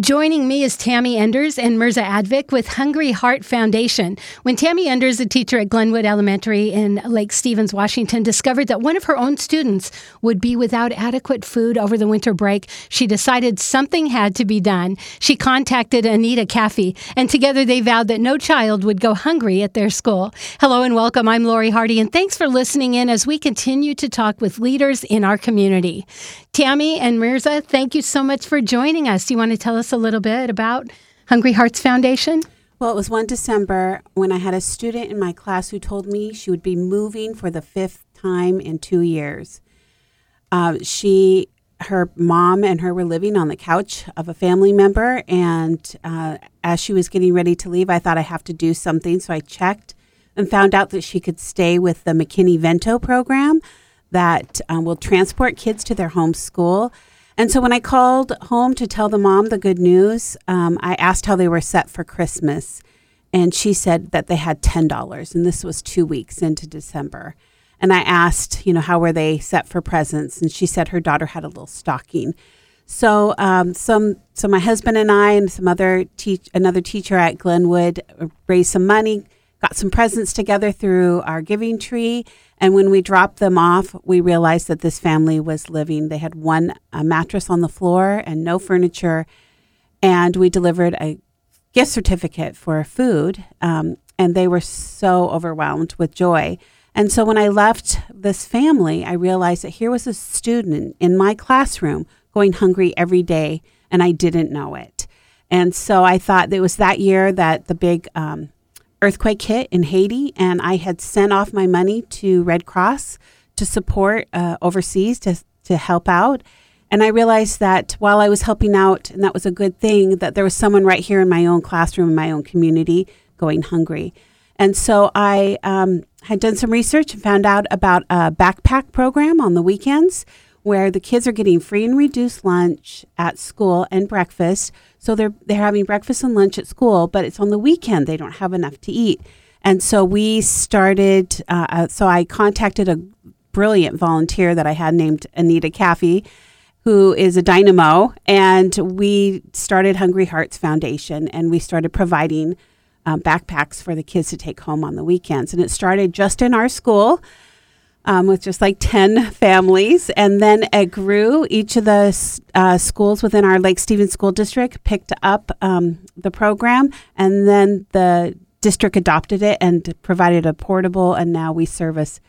Joining me is Tammy Enders and Mirza Advik with Hungry Heart Foundation. When Tammy Enders, a teacher at Glenwood Elementary in Lake Stevens, Washington, discovered that one of her own students would be without adequate food over the winter break, she decided something had to be done. She contacted Anita Caffey, and together they vowed that no child would go hungry at their school. Hello and welcome. I'm Lori Hardy, and thanks for listening in as we continue to talk with leaders in our community. Tammy and Mirza, thank you so much for joining us. Do you want to tell us a little bit about Hungry Hearts Foundation? Well, it was one December when I had a student in my class who told me she would be moving for the fifth time in two years. Uh, she, her mom and her were living on the couch of a family member, and uh, as she was getting ready to leave, I thought I have to do something, so I checked and found out that she could stay with the McKinney Vento program that um, will transport kids to their home school. And so when I called home to tell the mom the good news, um, I asked how they were set for Christmas. And she said that they had $10. And this was two weeks into December. And I asked, you know, how were they set for presents? And she said her daughter had a little stocking. So, um, some, so my husband and I and some other teach, another teacher at Glenwood raised some money, got some presents together through our giving tree. And when we dropped them off, we realized that this family was living. They had one mattress on the floor and no furniture. And we delivered a gift certificate for food. Um, and they were so overwhelmed with joy. And so when I left this family, I realized that here was a student in my classroom going hungry every day, and I didn't know it. And so I thought it was that year that the big um, earthquake hit in Haiti, and I had sent off my money to Red Cross to support uh, overseas to, to help out. And I realized that while I was helping out, and that was a good thing, that there was someone right here in my own classroom, in my own community, going hungry. And so I um, had done some research and found out about a backpack program on the weekends where the kids are getting free and reduced lunch at school and breakfast. So they're they're having breakfast and lunch at school, but it's on the weekend they don't have enough to eat. And so we started. Uh, uh so I contacted a brilliant volunteer that I had named Anita Caffey, who is a dynamo, and we started Hungry Hearts Foundation, and we started providing um, backpacks for the kids to take home on the weekends. And it started just in our school um, with just like 10 families. And then it grew. Each of the uh, schools within our Lake Stevens School District picked up um, the program. And then the district adopted it and provided a portable. And now we service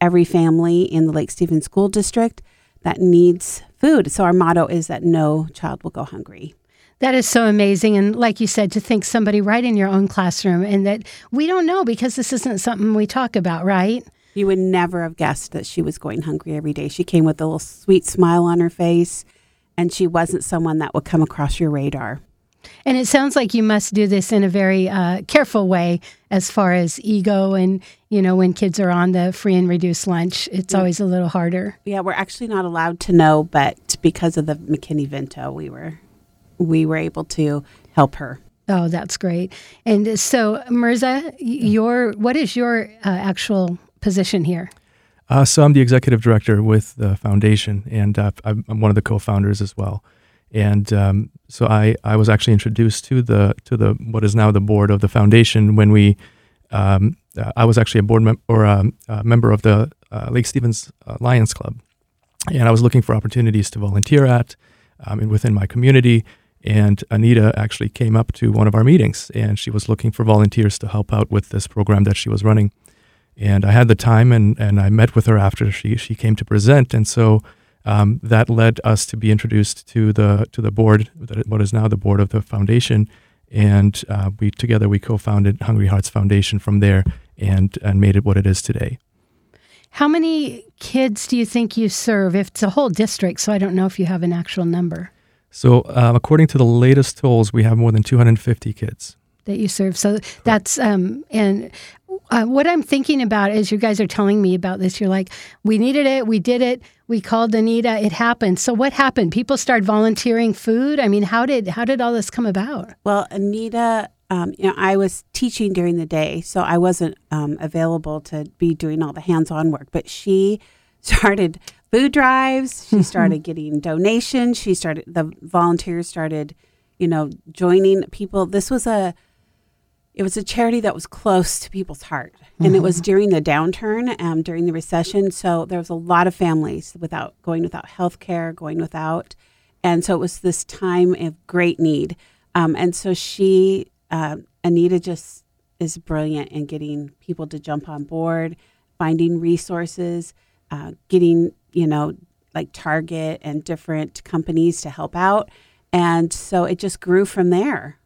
every family in the Lake Stevens School District that needs food. So our motto is that no child will go hungry. That is so amazing. And like you said, to think somebody right in your own classroom and that we don't know because this isn't something we talk about, right? You would never have guessed that she was going hungry every day. She came with a little sweet smile on her face, and she wasn't someone that would come across your radar. And it sounds like you must do this in a very uh, careful way as far as ego and, you know, when kids are on the free and reduced lunch, it's always a little harder. Yeah, we're actually not allowed to know, but because of the McKinney Vento, we were we were able to help her. Oh, that's great. And so, Mirza, your what is your uh, actual position here? Uh, so I'm the executive director with the foundation, and uh, I'm, one of the co-founders as well. And um, so I, I was actually introduced to the to the what is now the board of the foundation when we um, uh, I was actually a board member or a, a, member of the uh, Lake Stevens uh, Lions Club, and I was looking for opportunities to volunteer at um, and within my community. And Anita actually came up to one of our meetings, and she was looking for volunteers to help out with this program that she was running and I had the time and, and I met with her after she, she came to present. And so um, that led us to be introduced to the, to the board, what is now the board of the foundation. And uh, we together we co-founded Hungry Hearts Foundation from there and, and made it what it is today. How many kids do you think you serve? If it's a whole district, so I don't know if you have an actual number. So, uh, according to the latest tolls, we have more than 250 kids that you serve. So that's um, and uh, what I'm thinking about as you guys are telling me about this, you're like, we needed it, we did it, we called Anita, it happened. So what happened? People start volunteering food. I mean, how did how did all this come about? Well, Anita, um, you know, I was teaching during the day, so I wasn't um, available to be doing all the hands-on work. But she started food drives. She started getting donations. She started the volunteers started you know, joining people. This was a it was a charity that was close to people's heart, and it was during the downturn, um, during the recession. So there was a lot of families without going without health care, going without, and so it was this time of great need. Um, and so she, uh, Anita, just is brilliant in getting people to jump on board, finding resources, uh, getting you know like Target and different companies to help out, and so it just grew from there.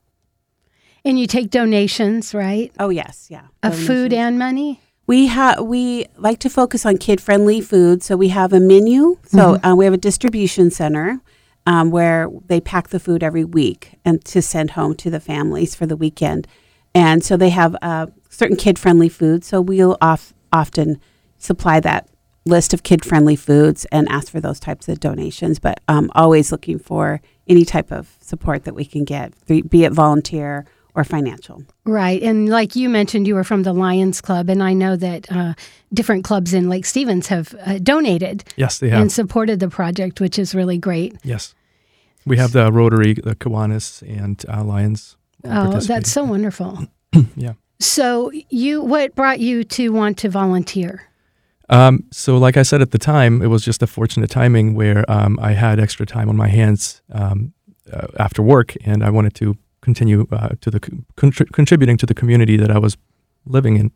And you take donations, right? Oh yes, yeah. Of food and money? We have we like to focus on kid friendly food, so we have a menu. So uh, we have a distribution center um, where they pack the food every week and to send home to the families for the weekend. And so they have uh, certain kid friendly foods. So we'll off, often supply that list of kid friendly foods and ask for those types of donations. But um, always looking for any type of support that we can get, be be it volunteer or financial. Right. And like you mentioned, you were from the Lions Club, and I know that uh, different clubs in Lake Stevens have uh, donated Yes, they have. and supported the project, which is really great. yes. We have the Rotary, the Kiwanis, and uh, Lions. Oh, that's so wonderful. Yeah. So, you, what brought you to want to volunteer? Um, so, like I said at the time, it was just a fortunate timing where um, I had extra time on my hands um, uh, after work, and I wanted to continue uh, to the contri- contributing to the community that I was living in.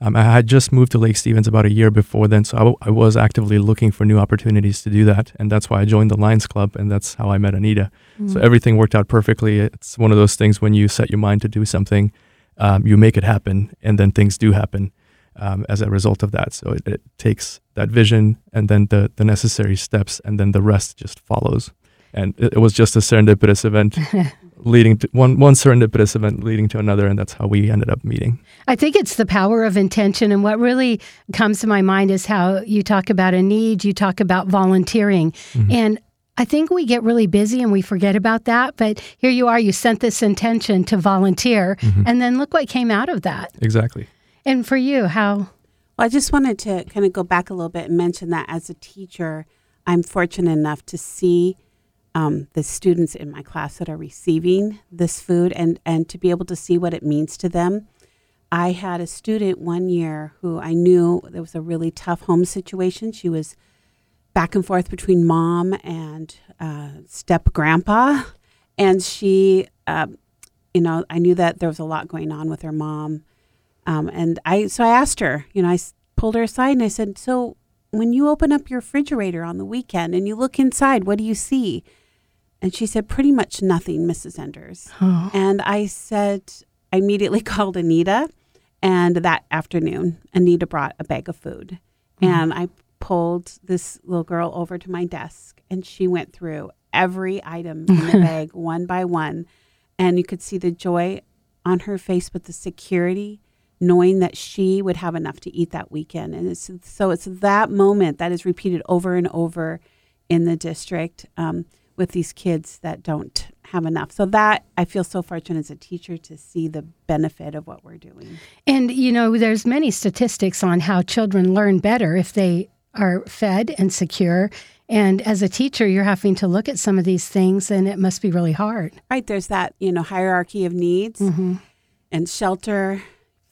Um, I had just moved to Lake Stevens about a year before then, so I, w- I was actively looking for new opportunities to do that, and that's why I joined the Lions Club, and that's how I met Anita. So everything worked out perfectly. It's one of those things when you set your mind to do something, um, you make it happen, and then things do happen um, as a result of that. So it, it takes that vision and then the, the necessary steps, and then the rest just follows. And it, it was just a serendipitous event leading to one, one serendipitous event leading to another, and that's how we ended up meeting. I think it's the power of intention. And what really comes to my mind is how you talk about a need, you talk about volunteering. Mm-hmm. And I think we get really busy and we forget about that. But here you are, you sent this intention to volunteer. Mm-hmm. And then look what came out of that. Exactly. And for you, how? Well, I just wanted to kind of go back a little bit and mention that as a teacher, I'm fortunate enough to see um, the students in my class that are receiving this food and, and to be able to see what it means to them. I had a student one year who I knew there was a really tough home situation. She was back and forth between mom and uh, step grandpa. And she, um, you know, I knew that there was a lot going on with her mom. Um, and I, so I asked her, you know, I pulled her aside and I said, So when you open up your refrigerator on the weekend and you look inside, what do you see? And she said, Pretty much nothing, Mrs. Enders. And I said, I immediately called Anita. And that afternoon, Anita brought a bag of food. And I pulled this little girl over to my desk and she went through every item in the bag one by one. And you could see the joy on her face, but the security, knowing that she would have enough to eat that weekend. And it's, so it's that moment that is repeated over and over in the district um, with these kids that don't have enough. So that I feel so fortunate as a teacher to see the benefit of what we're doing. And, you know, there's many statistics on how children learn better if they are fed and secure. And as a teacher, you're having to look at some of these things, and it must be really hard. Right, there's that, you know, hierarchy of needs mm-hmm. and shelter,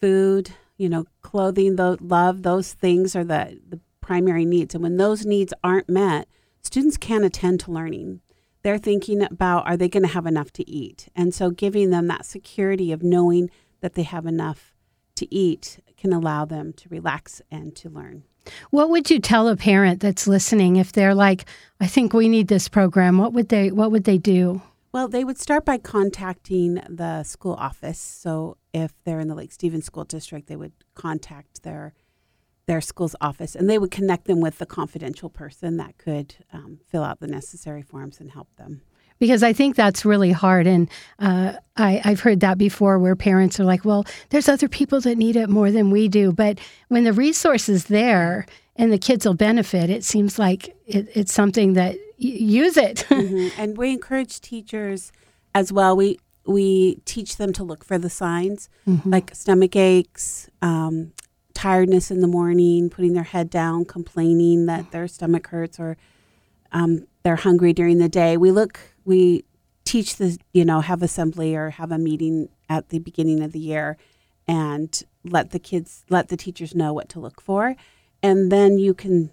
food, you know, clothing, the love, those things are the, the primary needs. And when those needs aren't met, students can't attend to learning. They're thinking about are they going to have enough to eat? And so giving them that security of knowing that they have enough to eat can allow them to relax and to learn. What would you tell a parent that's listening if they're like, I think we need this program? What would they what would they do? Well, they would start by contacting the school office. So if they're in the Lake Stevens School District, they would contact their their school's office, and they would connect them with the confidential person that could um, fill out the necessary forms and help them. Because I think that's really hard. And uh, I, I've heard that before where parents are like, well, there's other people that need it more than we do. But when the resource is there and the kids will benefit, it seems like it, it's something that y- use it. Mhm. And we encourage teachers as well. We we teach them to look for the signs like stomach aches, um, tiredness in the morning, putting their head down, complaining that their stomach hurts or um, they're hungry during the day. We look, we teach the you know have assembly or have a meeting at the beginning of the year and let the kids let the teachers know what to look for. And then you can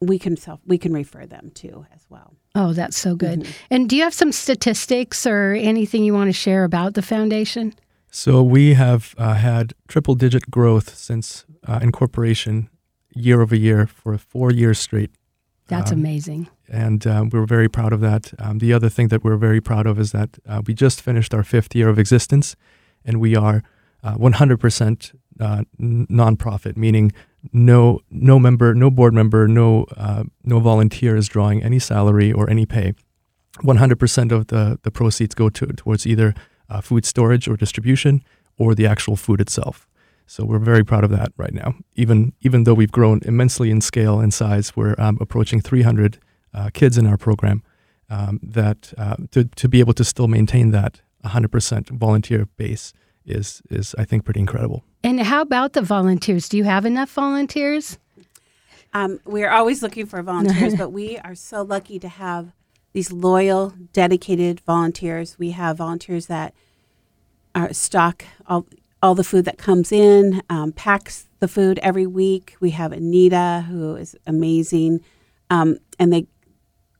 we can self we can refer them to as well. Oh that's so good. Mm-hmm. and do you have some statistics or anything you want to share about the foundation so we have uh, had triple digit growth since uh, incorporation year over year for four years straight that's um, amazing and um, we're very proud of that. Um, the other thing that we're very proud of is that uh, we just finished our fifth year of existence, and we are uh, 100% uh, nonprofit, meaning no no member, no board member, no uh, no volunteer is drawing any salary or any pay. 100% of the the proceeds go to towards either uh, food storage or distribution or the actual food itself. So we're very proud of that right now. Even even though we've grown immensely in scale and size, we're um, approaching 300 uh, kids in our program um, that uh, to, to be able to still maintain that 100% volunteer base is is I think pretty incredible. And how about the volunteers? Do you have enough volunteers? Um, we're always looking for volunteers, but we are so lucky to have these loyal, dedicated volunteers. We have volunteers that are stock all all the food that comes in, um, packs the food every week. We have Anita, who is amazing, um, and they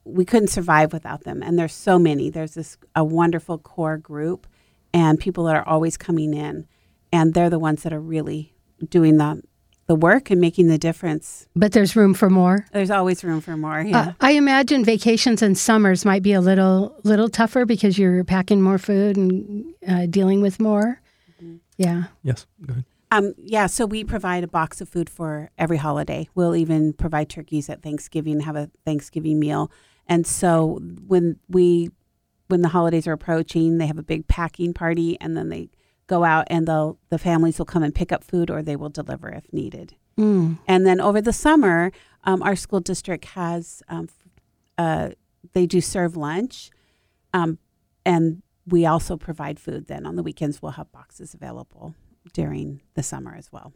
we couldn't survive without them. And there's so many. There's this a wonderful core group, and people that are always coming in, and they're the ones that are really doing the the work and making the difference. But there's room for more. There's always room for more. Yeah. Uh, I imagine vacations and summers might be a little little tougher because you're packing more food and uh, dealing with more. Mm-hmm. Yeah. Yes. Go ahead. Um, yeah, so we provide a box of food for every holiday. We'll even provide turkeys at Thanksgiving, have a Thanksgiving meal. And so when we when the holidays are approaching, they have a big packing party and then they go out and the the families will come and pick up food or they will deliver if needed. Mm. And then over the summer, um, our school district has um, uh, they do serve lunch, um, and we also provide food. Then on the weekends, we'll have boxes available during the summer as well.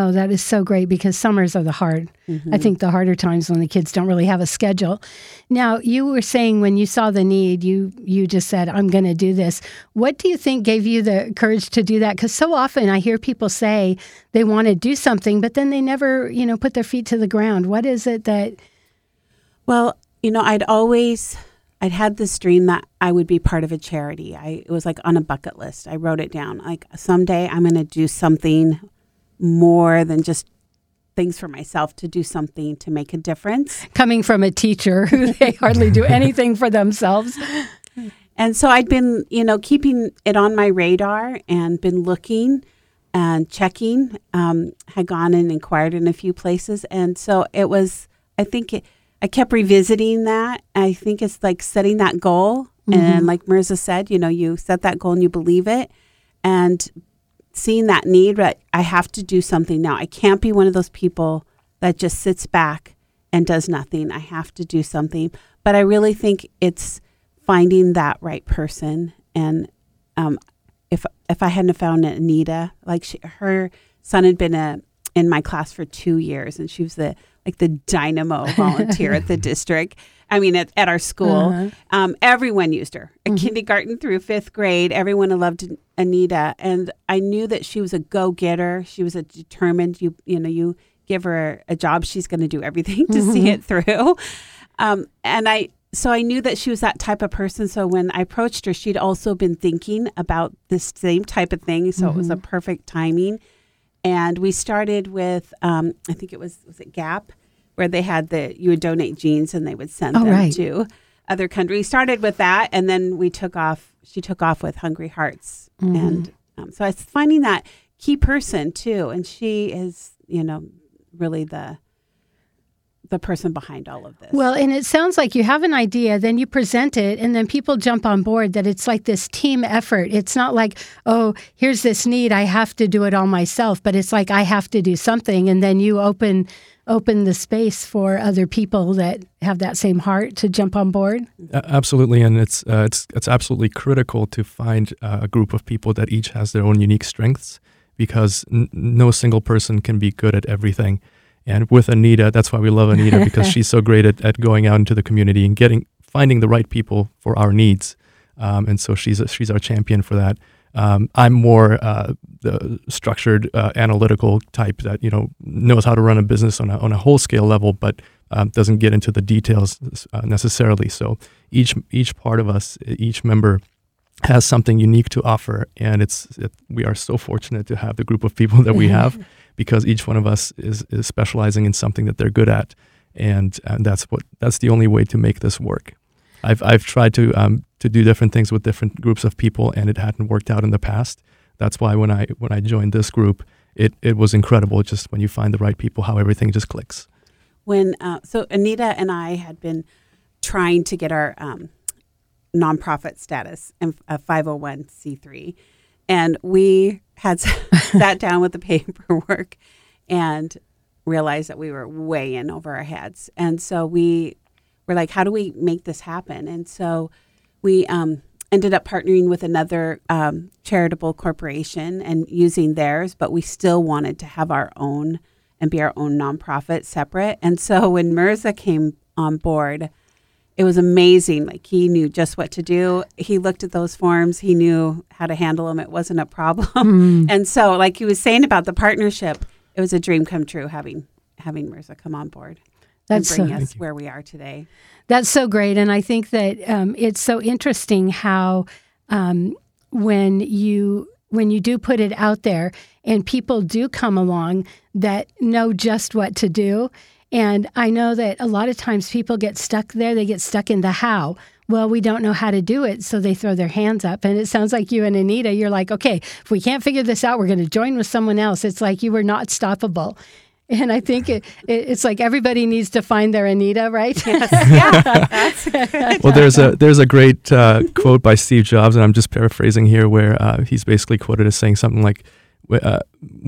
Oh, that is so great because summers are the hard. Mm-hmm. I think the harder times when the kids don't really have a schedule. Now, you were saying when you saw the need, you you just said, "I'm going to do this." What do you think gave you the courage to do that? Because so often I hear people say they want to do something, but then they never, you know, put their feet to the ground. What is it that? Well, you know, I'd always I'd had this dream that I would be part of a charity. I it was like on a bucket list. I wrote it down. Like someday I'm going to do something more than just things for myself to do something to make a difference. Coming from a teacher who they hardly do anything for themselves. And so I'd been, you know, keeping it on my radar and been looking and checking. Um, had gone and inquired in a few places, and so it was. I think it, I kept revisiting that. I think it's like setting that goal, mm-hmm. and like Mirza said, you know, you set that goal and you believe it, and seeing that need, but I have to do something now. I can't be one of those people that just sits back and does nothing. I have to do something. But I really think it's finding that right person. And um, if if I hadn't found Anita, like she, her son had been a in my class for two years, and she was the like the dynamo volunteer at the district. I mean, at, at our school, uh-huh. um, everyone used her. Mm-hmm. Kindergarten through fifth grade, everyone loved Anita, and I knew that she was a go getter. She was a determined. You you know you give her a job, she's going to do everything to mm-hmm. see it through. Um, and I so I knew that she was that type of person. So when I approached her, she'd also been thinking about this same type of thing. So mm-hmm. it was a mm-hmm. perfect timing. And we started with, um, I think it was was it Gap, where they had the you would donate jeans and they would send oh, them right. to other countries. We started with that, and then we took off. She took off with Hungry Hearts, mm-hmm. and um, so I was finding that key person too. And she is, you know, really the the person behind all of this. Well, and it sounds like you have an idea, then you present it, and then people jump on board that it's like this team effort. It's not like, oh, here's this need, I have to do it all myself, but it's like I have to do something, and then you open open the space for other people that have that same heart to jump on board. Uh, absolutely, and it's uh, it's it's absolutely critical to find uh, a group of people that each has their own unique strengths, because n- no single person can be good at everything. And with Anita, that's why we love Anita because she's so great at, at going out into the community and getting finding the right people for our needs. um, and so she's a, she's our champion for that. Um, I'm more uh, the structured, uh, analytical type that you know knows how to run a business on a on a whole scale level, but um, doesn't get into the details uh, necessarily. So each each part of us, each member has something unique to offer, and it's it, we are so fortunate to have the group of people that we have because each one of us is is specializing in something that they're good at, and and that's what that's the only way to make this work. I've I've tried to um, to do different things with different groups of people, and it hadn't worked out in the past. That's why when I when I joined this group, it it was incredible. Just when you find the right people, how everything just clicks. When uh, so Anita and I had been trying to get our um, nonprofit status and a 501c3. And we had sat down with the paperwork and realized that we were way in over our heads. And so we were like, how do we make this happen? And so we um, ended up partnering with another um, charitable corporation and using theirs, but we still wanted to have our own and be our own nonprofit separate. And so when Mirza came on board, it was amazing. Like he knew just what to do. He looked at those forms. He knew how to handle them. It wasn't a problem. Mm. and so, like he was saying about the partnership, it was a dream come true having having Mirza come on board. That's and bring so, us where we are today. That's so great, and I think that um, it's so interesting how um, when you when you do put it out there and people do come along that know just what to do and I know that a lot of times people get stuck there, they get stuck in the how. Well, we don't know how to do it, so they throw their hands up. And it sounds like you and Anita, you're like, okay, if we can't figure this out, we're going to join with someone else. It's like you were not stoppable. And I think it, it, it's like everybody needs to find their Anita, right? Yes. yeah. well, there's a there's a great uh, quote by Steve Jobs, and I'm just paraphrasing here, where uh, he's basically quoted as saying something like, uh,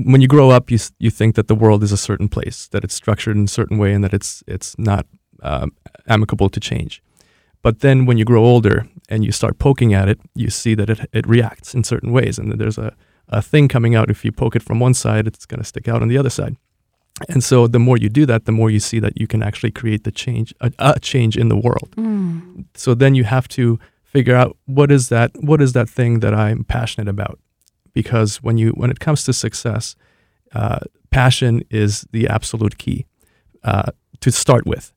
when you grow up, you you think that the world is a certain place, that it's structured in a certain way, and that it's it's not um, amicable to change. But then when you grow older and you start poking at it, you see that it it reacts in certain ways, and that there's a a thing coming out. If you poke it from one side, it's going to stick out on the other side. And so the more you do that, the more you see that you can actually create the change, a, a change in the world. Mm. So then you have to figure out what is that what is that thing that I'm passionate about because when you when it comes to success, uh, passion is the absolute key uh, to start with.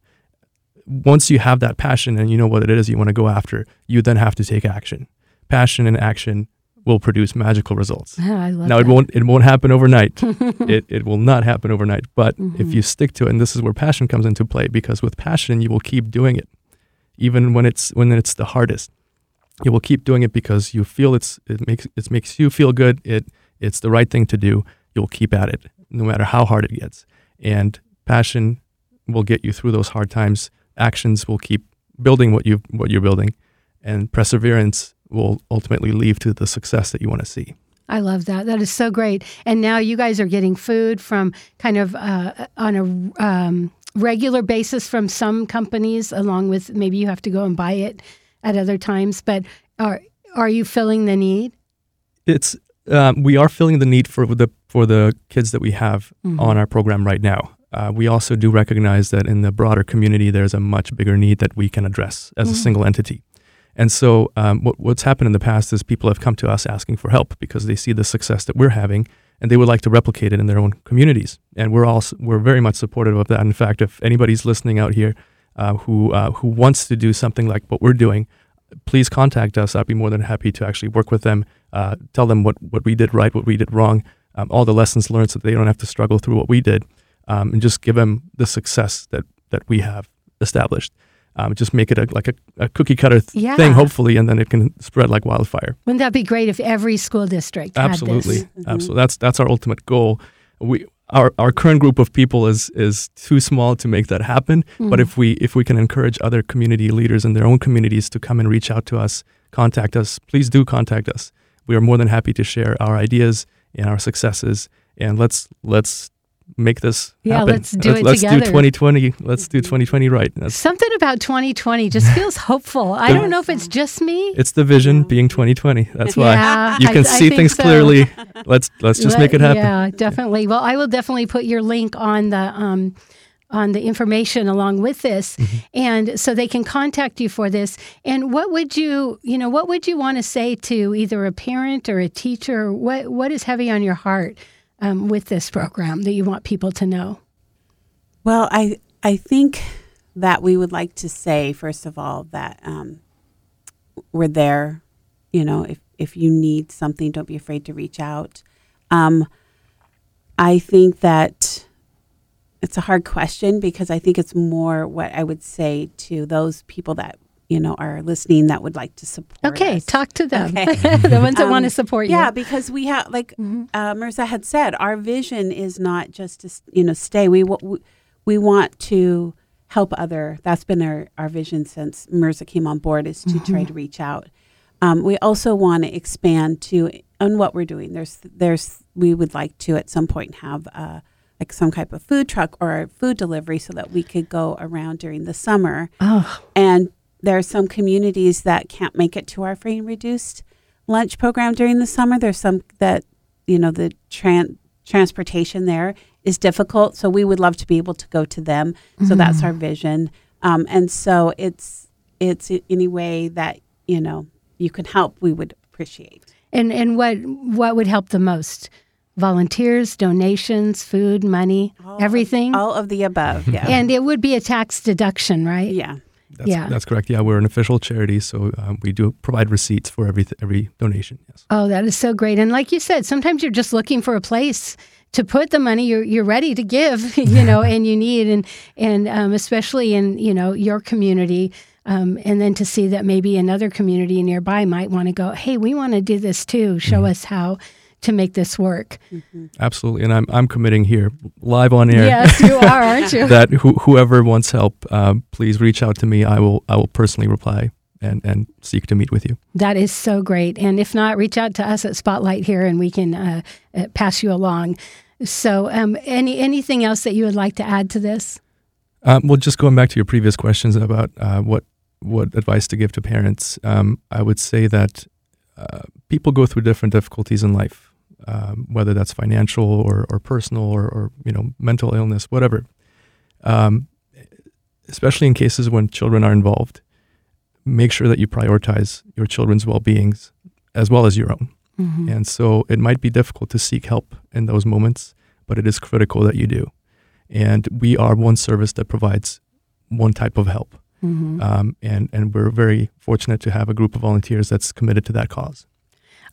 Once you have that passion and you know what it is you want to go after, you then have to take action. Passion and action will produce magical results. Yeah, now that. it won't it won't happen overnight. it it will not happen overnight. But mm-hmm. if you stick to it, and this is where passion comes into play, because with passion you will keep doing it, even when it's when it's the hardest you will keep doing it because you feel it's it makes it makes you feel good. It it's the right thing to do. You'll keep at it no matter how hard it gets. And passion will get you through those hard times. Actions will keep building what you what you're building, and perseverance will ultimately lead to the success that you want to see. I love that. That is so great. And now you guys are getting food from kind of uh, on a um, regular basis from some companies, along with maybe you have to go and buy it at other times, but are are you filling the need? It's um, we are filling the need for the for the kids that we have mm-hmm. on our program right now. Uh, we also do recognize that in the broader community, there's a much bigger need that we can address as mm-hmm. a single entity. And so, um, what, what's happened in the past is people have come to us asking for help because they see the success that we're having, and they would like to replicate it in their own communities. And we're all we're very much supportive of that. In fact, if anybody's listening out here uh, who uh, who wants to do something like what we're doing, please contact us. I'd be more than happy to actually work with them, uh, tell them what what we did right, what we did wrong, um, all the lessons learned, so they don't have to struggle through what we did, um, and just give them the success that that we have established. Um, just make it a, like a, a cookie cutter th- yeah. thing, hopefully, and then it can spread like wildfire. Wouldn't that be great if every school district absolutely, mm-hmm. absolutely? That's that's our ultimate goal. We our, our current group of people is is too small to make that happen. Mm. But if we if we can encourage other community leaders in their own communities to come and reach out to us, contact us, please do contact us. We are more than happy to share our ideas and our successes, and let's let's make this yeah, happen. let's do let's, it let's together. do 2020. Let's do 2020 right. That's Something about 2020 just feels hopeful. I don't know if it's just me. It's the vision being 2020. That's why yeah, you can I, see I things so. clearly. Let's let's just Let, make it happen. Yeah, definitely. Well, I will definitely put your link on the um, on the information along with this, Mm-hmm. and so they can contact you for this. And what would you, you know, what would you want to say to either a parent or a teacher? What what is heavy on your heart um, with this program that you want people to know? Well, I I think that we would like to say first of all that um, we're there. You know, if if you need something, don't be afraid to reach out. Um, I think that it's a hard question because I think it's more what I would say to those people that you know are listening that would like to support. Okay, us. talk to them. Okay. the ones that Um, want to support you. Yeah, because we have, like Mhm. uh, Marissa had said, our vision is not just to you know stay. We we, we want to help other. That's been our, our vision since Marissa came on board is to try to reach out. Um, we also want to expand to on what we're doing. There's there's we would like to at some point have uh, like some type of food truck or food delivery so that we could go around during the summer Oh, and there are some communities that can't make it to our free and reduced lunch program during the summer. There's some that, you know, the tran- transportation there is difficult. So we would love to be able to go to them. So that's our vision. Um, and so it's it's any way that you know you can help, we would appreciate. and and what what would help the most? Volunteers, donations, food, money, All of- everything. all of the above. Yeah. and it would be a tax deduction, right? yeah. That's, Yeah. that's correct. Yeah, we're an official charity, so um, we do provide receipts for every every donation. Yes. Oh, that is so great. And like you said, sometimes you're just looking for a place to put the money you're you're ready to give, you know, and you need and and um, especially in you know your community. Um, and then to see that maybe another community nearby might want to go, hey, we want to do this too. Show us how to make this work. Absolutely, and I'm I'm committing here live on air. Yes, you are, aren't you? that who, whoever wants help, um, please reach out to me. I will I will personally reply and and seek to meet with you. That is so great. And if not, reach out to us at Spotlight here, and we can uh, uh, pass you along. So, um, any anything else that you would like to add to this? Um, well, just going back to your previous questions about uh, what what advice to give to parents, um, I would say that uh, people go through different difficulties in life, um, whether that's financial or, or personal or, or you know mental illness, whatever. Um, especially in cases when children are involved, make sure that you prioritize your children's well beings as well as your own. Mhm. And so it might be difficult to seek help in those moments, but it is critical that you do. And we are one service that provides one type of help. Mhm. Um, and, and we're very fortunate to have a group of volunteers that's committed to that cause.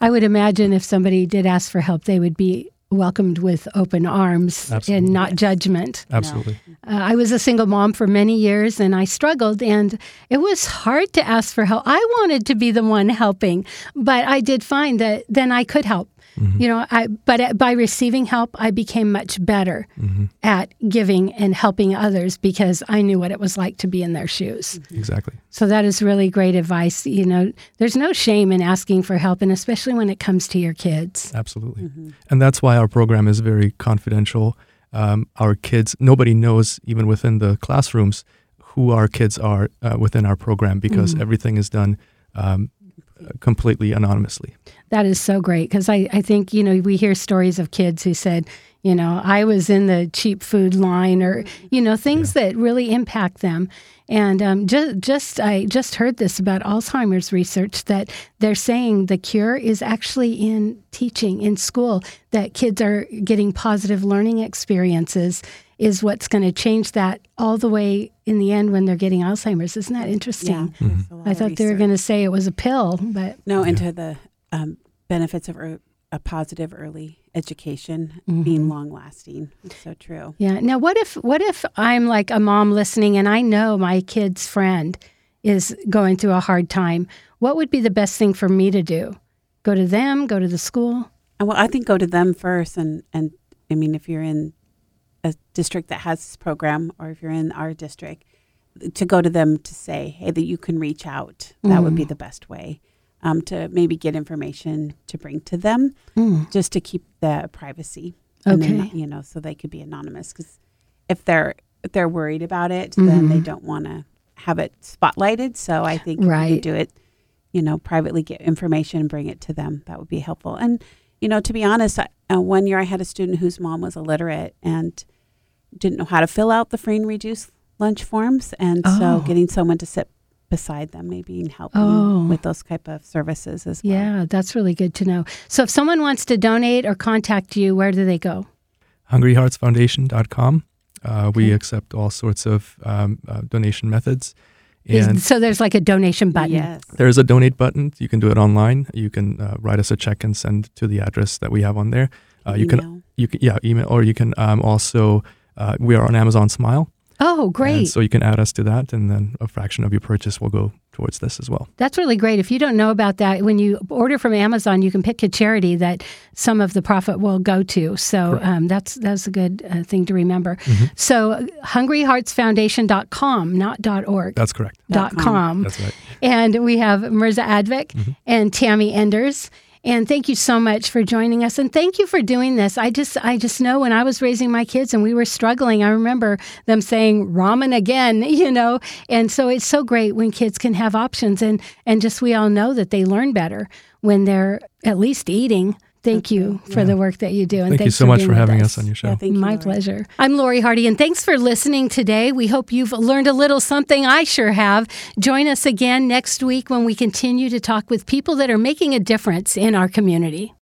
I would imagine if somebody did ask for help, they would be welcomed with open arms Absolutely. and not judgment. Absolutely. Uh, I was a single mom for many years and I struggled, and it was hard to ask for help. I wanted to be the one helping, but I did find that then I could help. You know, I but uh, by receiving help, I became much better hmm at giving and helping others because I knew what it was like to be in their shoes. Exactly. So that is really great advice. You know, there's no shame in asking for help, and especially when it comes to your kids. Absolutely. And that's why our program is very confidential. Um, our kids, nobody knows, even within the classrooms, who our kids are uh, within our program because everything is done um, completely anonymously. That is so great because I, I think, you know, we hear stories of kids who said, you know, I was in the cheap food line or, you know, things that really impact them. And um, just, just, I just heard this about Alzheimer's research that they're saying the cure is actually in teaching in school, that kids are getting positive learning experiences is what's going to change that all the way in the end when they're getting Alzheimer's. Isn't that interesting? there's a lot I thought they were going to say it was a pill, but No, into the um, benefits of ear a positive early education Mm-hmm. being long lasting. It's so true. Yeah. Now, what if what if I'm like a mom listening and I know my kid's friend is going through a hard time? What would be the best thing for me to do? Go to them? Go to the school? Well, I think go to them first, and and I mean, if you're in a district that has this program, or if you're in our district, to go to them to say, hey, that you can reach out. That would be the best way. Um, to maybe get information to bring to them, Mm. just to keep the privacy. And then, Okay. you know, so they could be anonymous. Because if they're if they're worried about it, then they Mhm. don't want to have it spotlighted. So I think if you Right. could do it, you know, privately get information and bring it to them. That would be helpful. And you know, to be honest, I, uh, one year I had a student whose mom was illiterate, and didn't know how to fill out the free and reduced lunch forms, and Oh. so getting someone to sit beside them maybe and help Oh. with those type of services as well. Yeah, that's really good to know. So if someone wants to donate or contact you, where do they go? hungryheartsfoundation.com. Uh, we accept all sorts of um, uh, donation methods. Is- And so there's like a donation button. Yes. there's a donate button. You can do it online. You can uh, write us a check and send to the address that we have on there. Uh, you can, Email. you can, yeah, email, or you can um, also, uh, we are on Amazon Smile. Oh, And great. so you can add us to that, and then a fraction of your purchase will go towards this as well. That's really great. If you don't know about that, when you order from Amazon, you can pick a charity that some of the profit will go to. So um, that's that's a good uh, thing to remember. Mm-hmm. So hungryheartsfoundation.com, not .org. That's correct. Dot com. com. That's right. And we have Mirza Advik Mm-hmm. and Tammy Enders. And thank you so much for joining us. And thank you for doing this. I just I just know when I was raising my kids and we were struggling, I remember them saying ramen again, you know. And so it's so great when kids can have options and and just we all know that they learn better when they're at least eating. Thank you for the work that you do. And Thank you thanks so much for having us. us on your show. Yeah, thank you. My Lori. pleasure. I'm Lori Hardy, and thanks for listening today. We hope you've learned a little something. I sure have. Join us again next week when we continue to talk with people that are making a difference in our community.